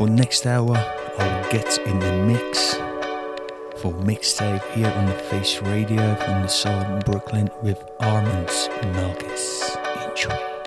For next hour, I will get in the mix for mixtape here on the Face Radio from the soul Brooklyn with Armands Malkus. Enjoy.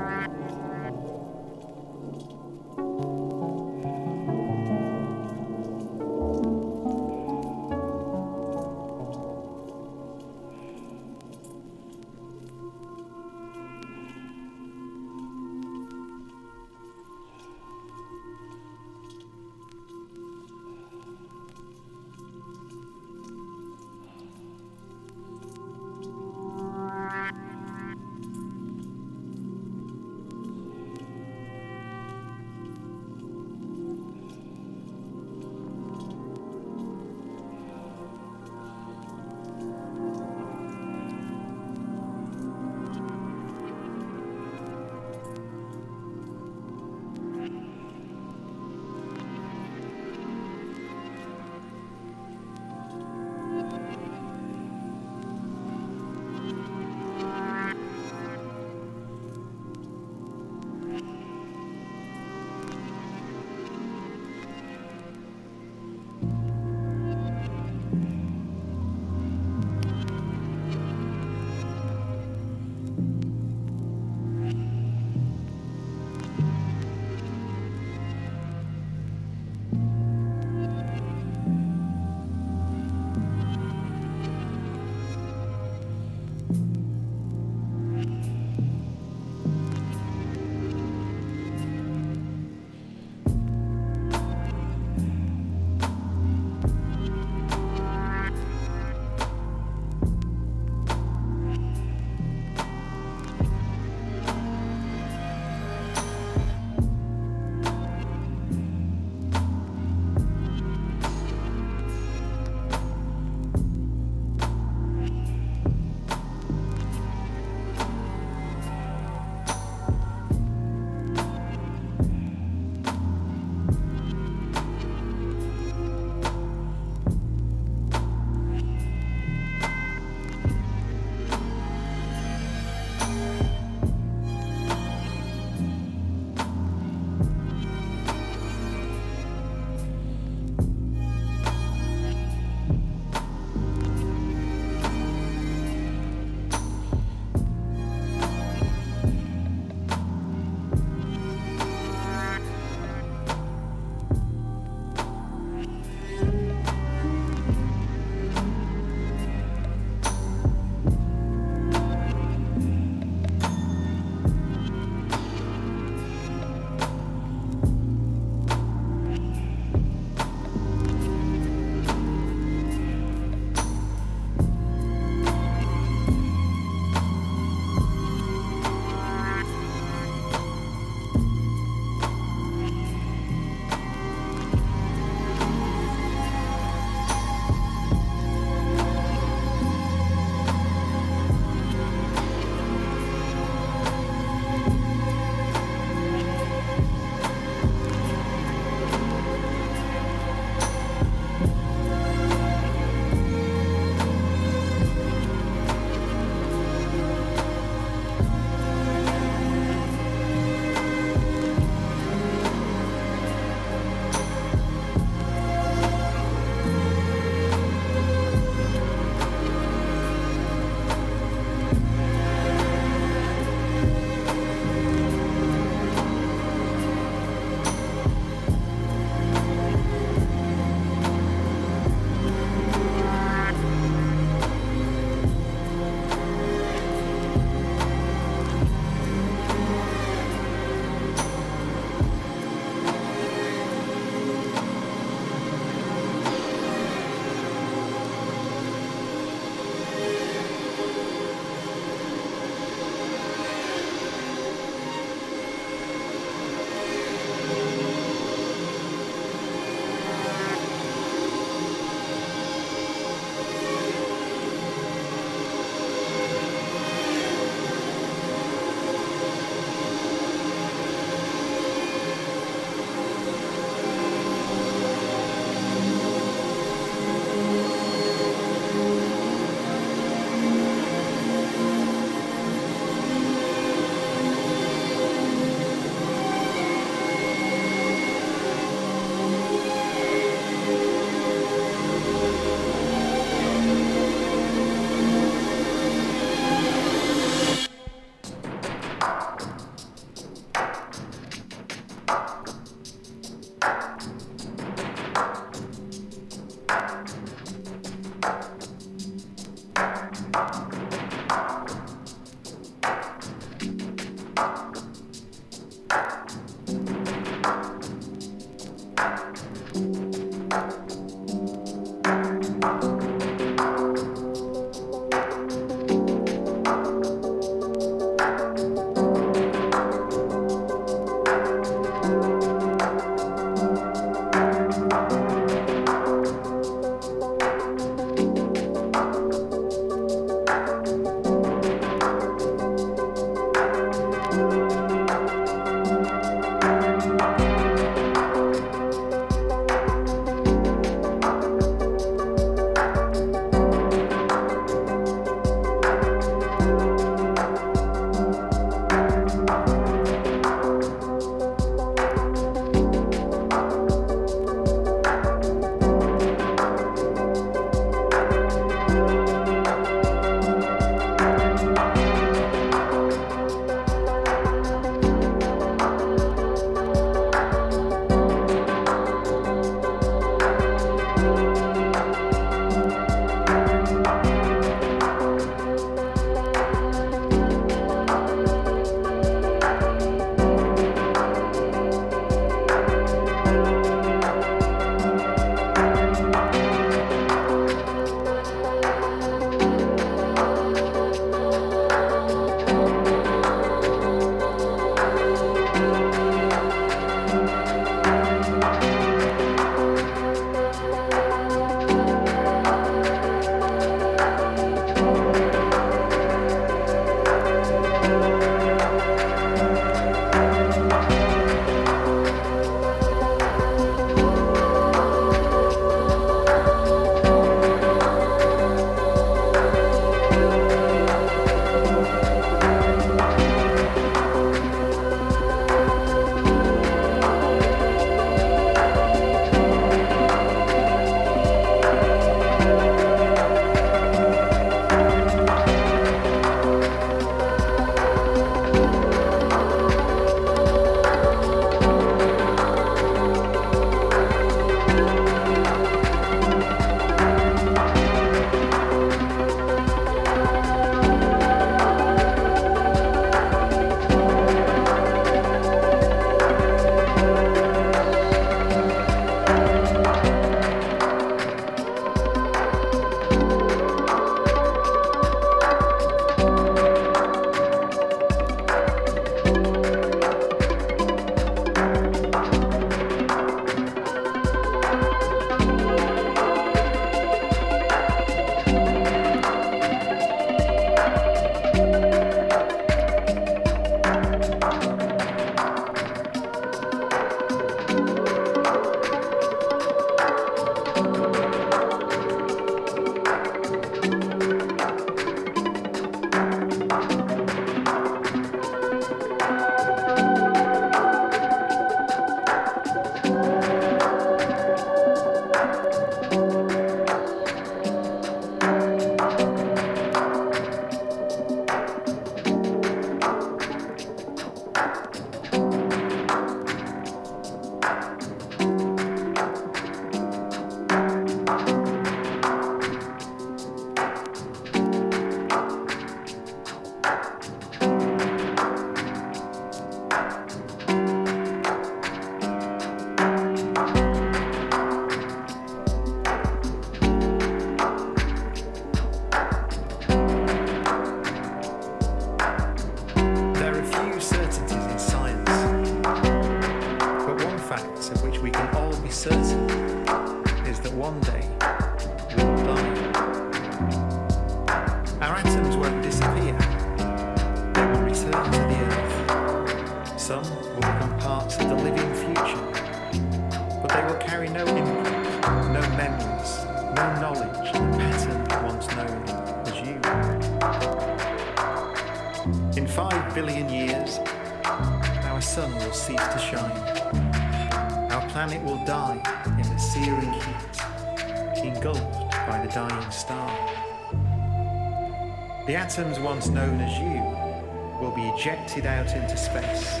Known as you will be ejected out into space.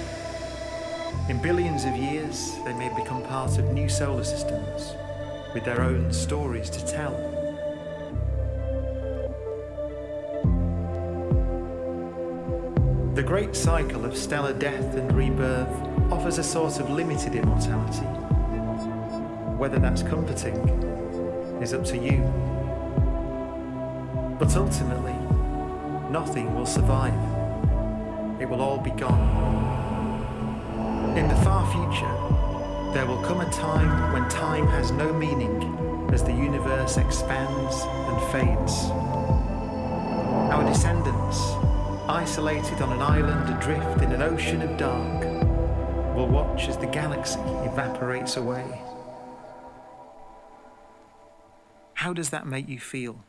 In billions of years, they may become part of new solar systems with their own stories to tell. The great cycle of stellar death and rebirth offers a sort of limited immortality. Whether that's comforting is up to you. But ultimately, nothing will survive. It will all be gone. In the far future, there will come a time when time has no meaning as the universe expands and fades. Our descendants, isolated on an island adrift in an ocean of dark, will watch as the galaxy evaporates away. How does that make you feel?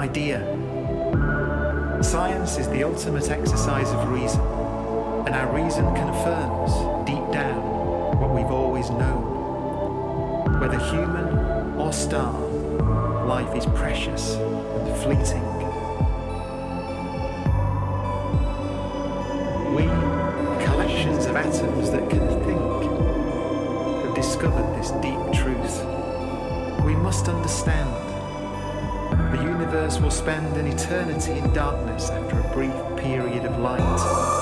Idea. Science is the ultimate exercise of reason, and our reason confirms, deep down, what we've always known. Whether human or star, life is precious and fleeting. We, collections of atoms that can think, have discovered this deep truth. We must understand. Universe will spend an eternity in darkness after a brief period of light.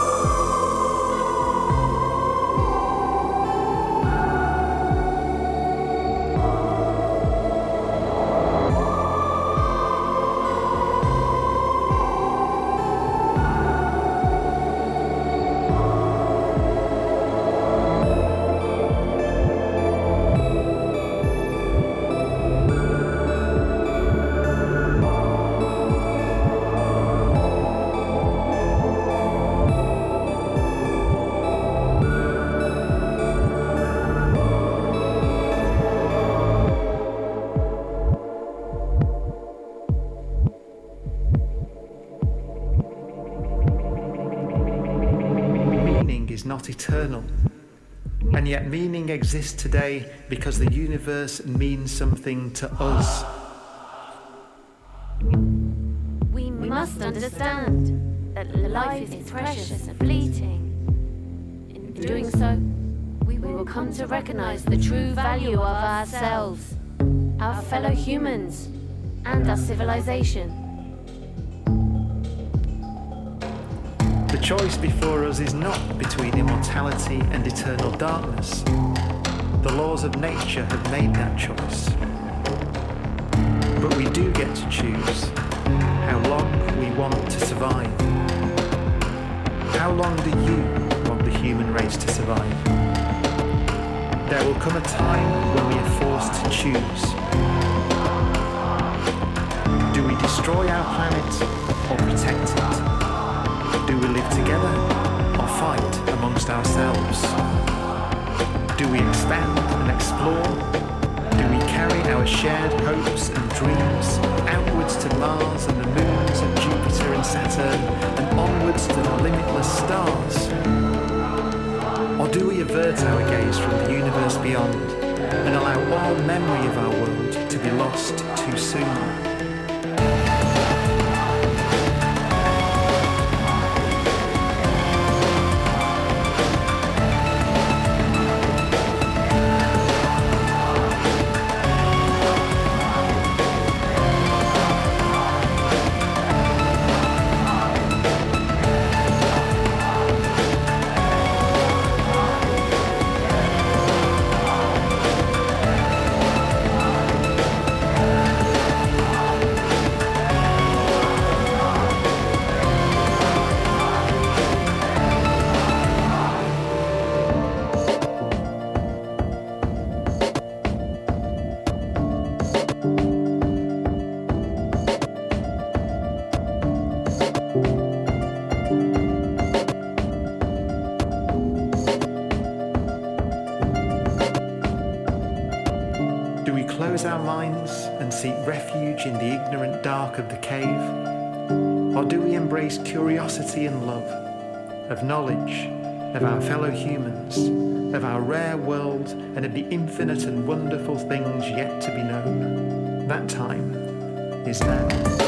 Not eternal. And yet, meaning exists today because the universe means something to us. We must understand that life is precious and fleeting. In doing so, we will come to recognize the true value of ourselves, our fellow humans, and our civilization. Choice before us is not between immortality and eternal darkness. The laws of nature have made that choice. But we do get to choose how long we want to survive. How long do you want the human race to survive? There will come a time when we are forced to choose. Do we destroy our planet or protect it? Do we live together or fight amongst ourselves? Do we expand and explore? Do we carry our shared hopes and dreams outwards to Mars and the moons of Jupiter and Saturn and onwards to the limitless stars? Or do we avert our gaze from the universe beyond and allow all memory of our world to be lost too soon? Of knowledge, of our fellow humans, of our rare world, and of the infinite and wonderful things yet to be known. That time is now.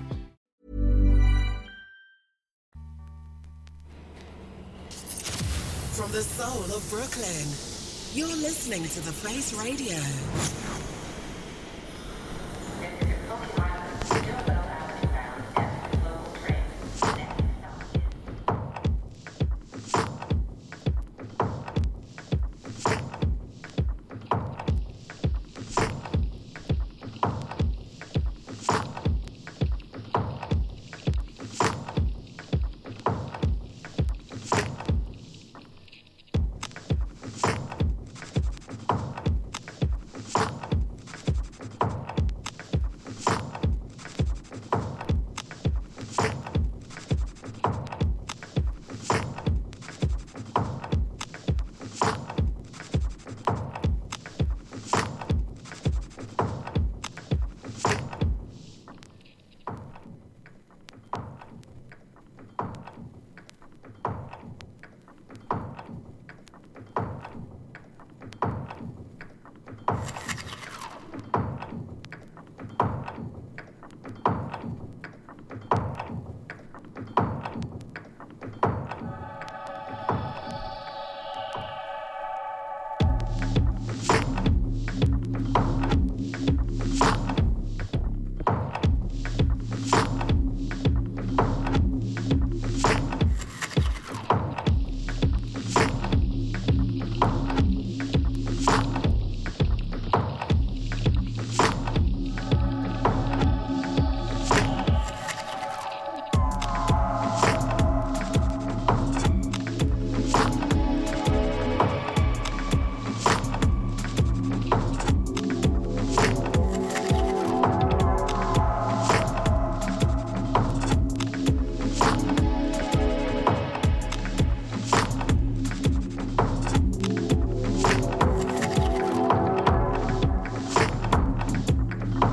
the soul of Brooklyn, you're listening to The Face Radio.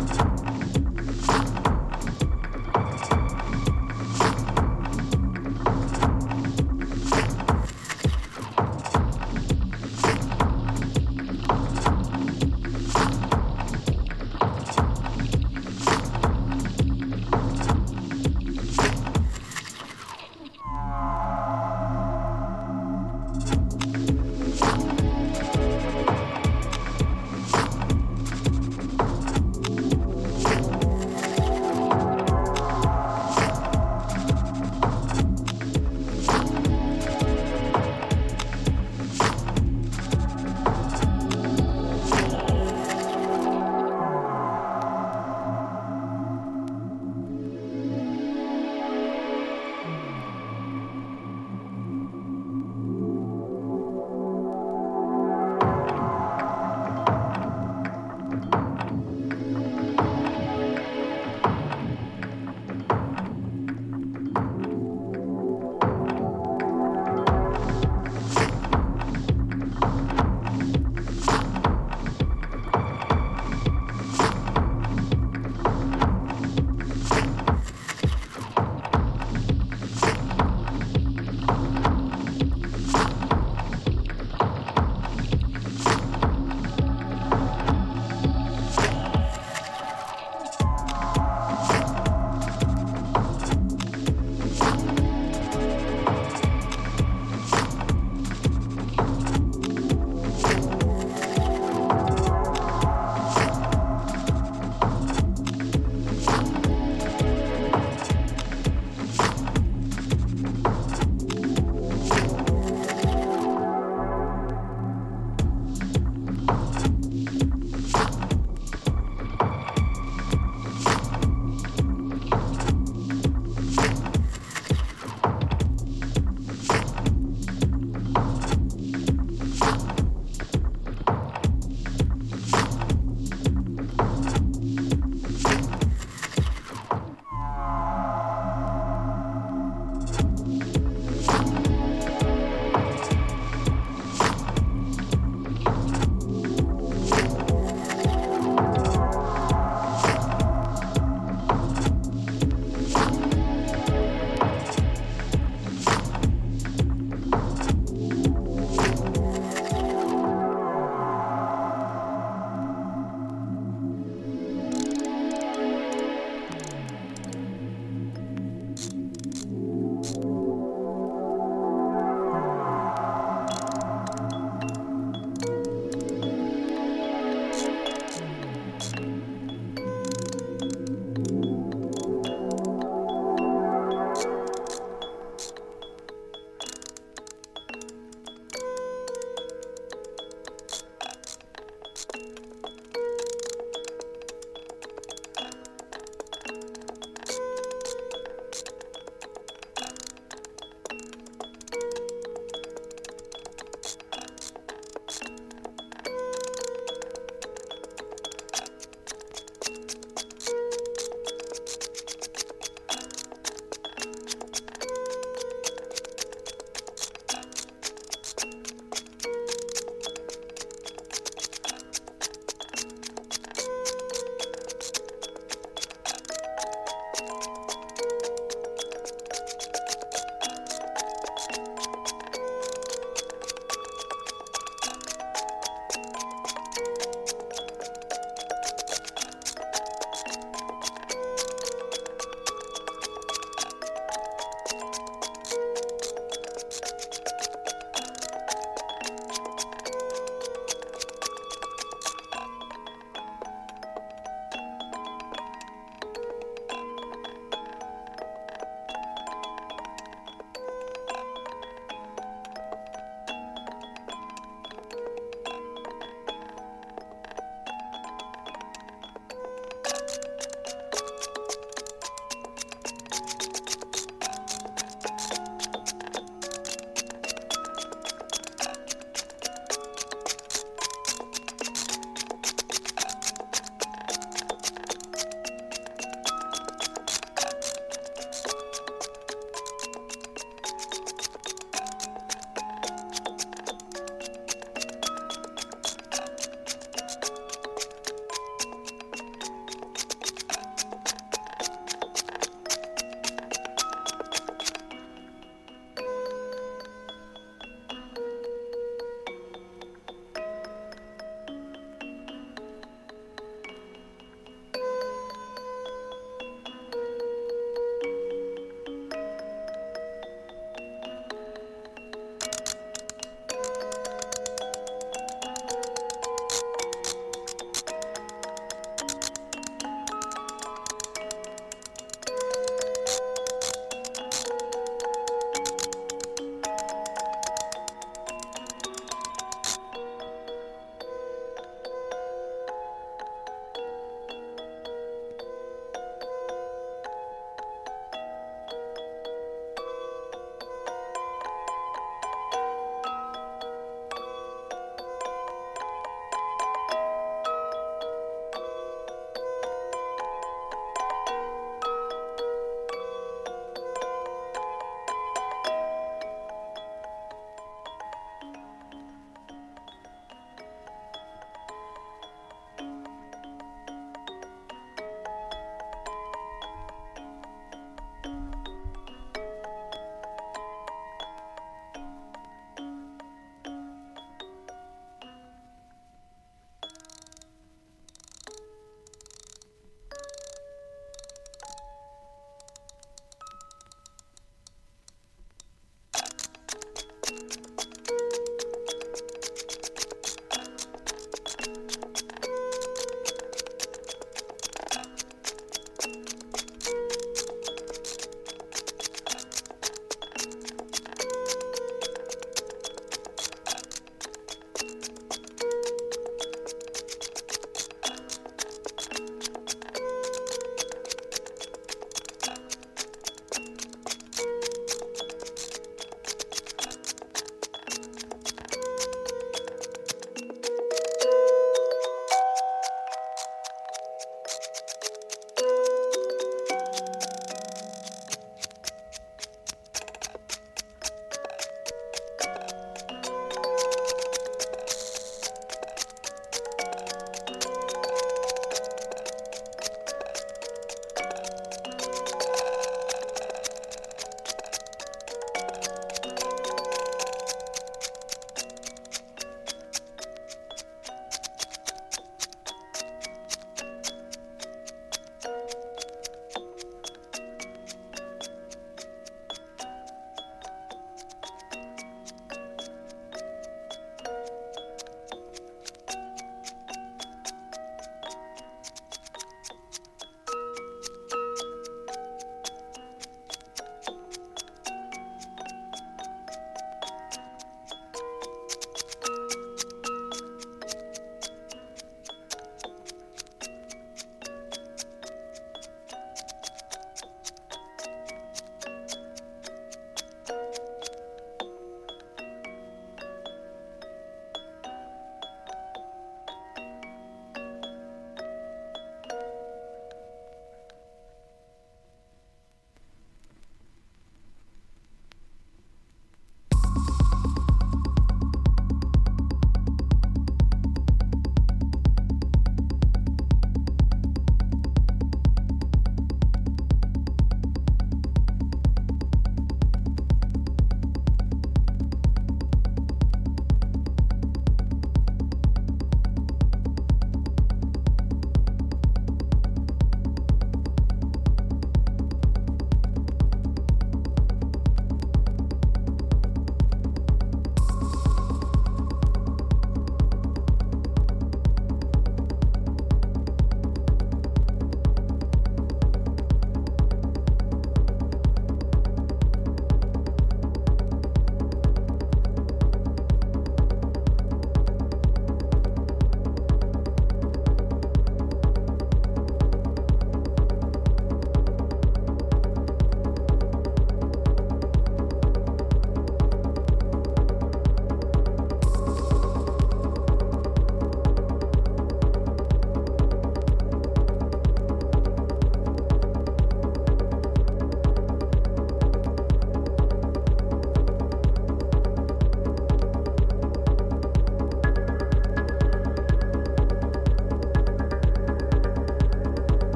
强。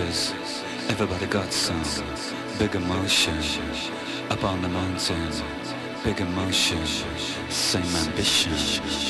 Faces. Everybody got some big emotion. Up on the mountain, big emotion, same ambition.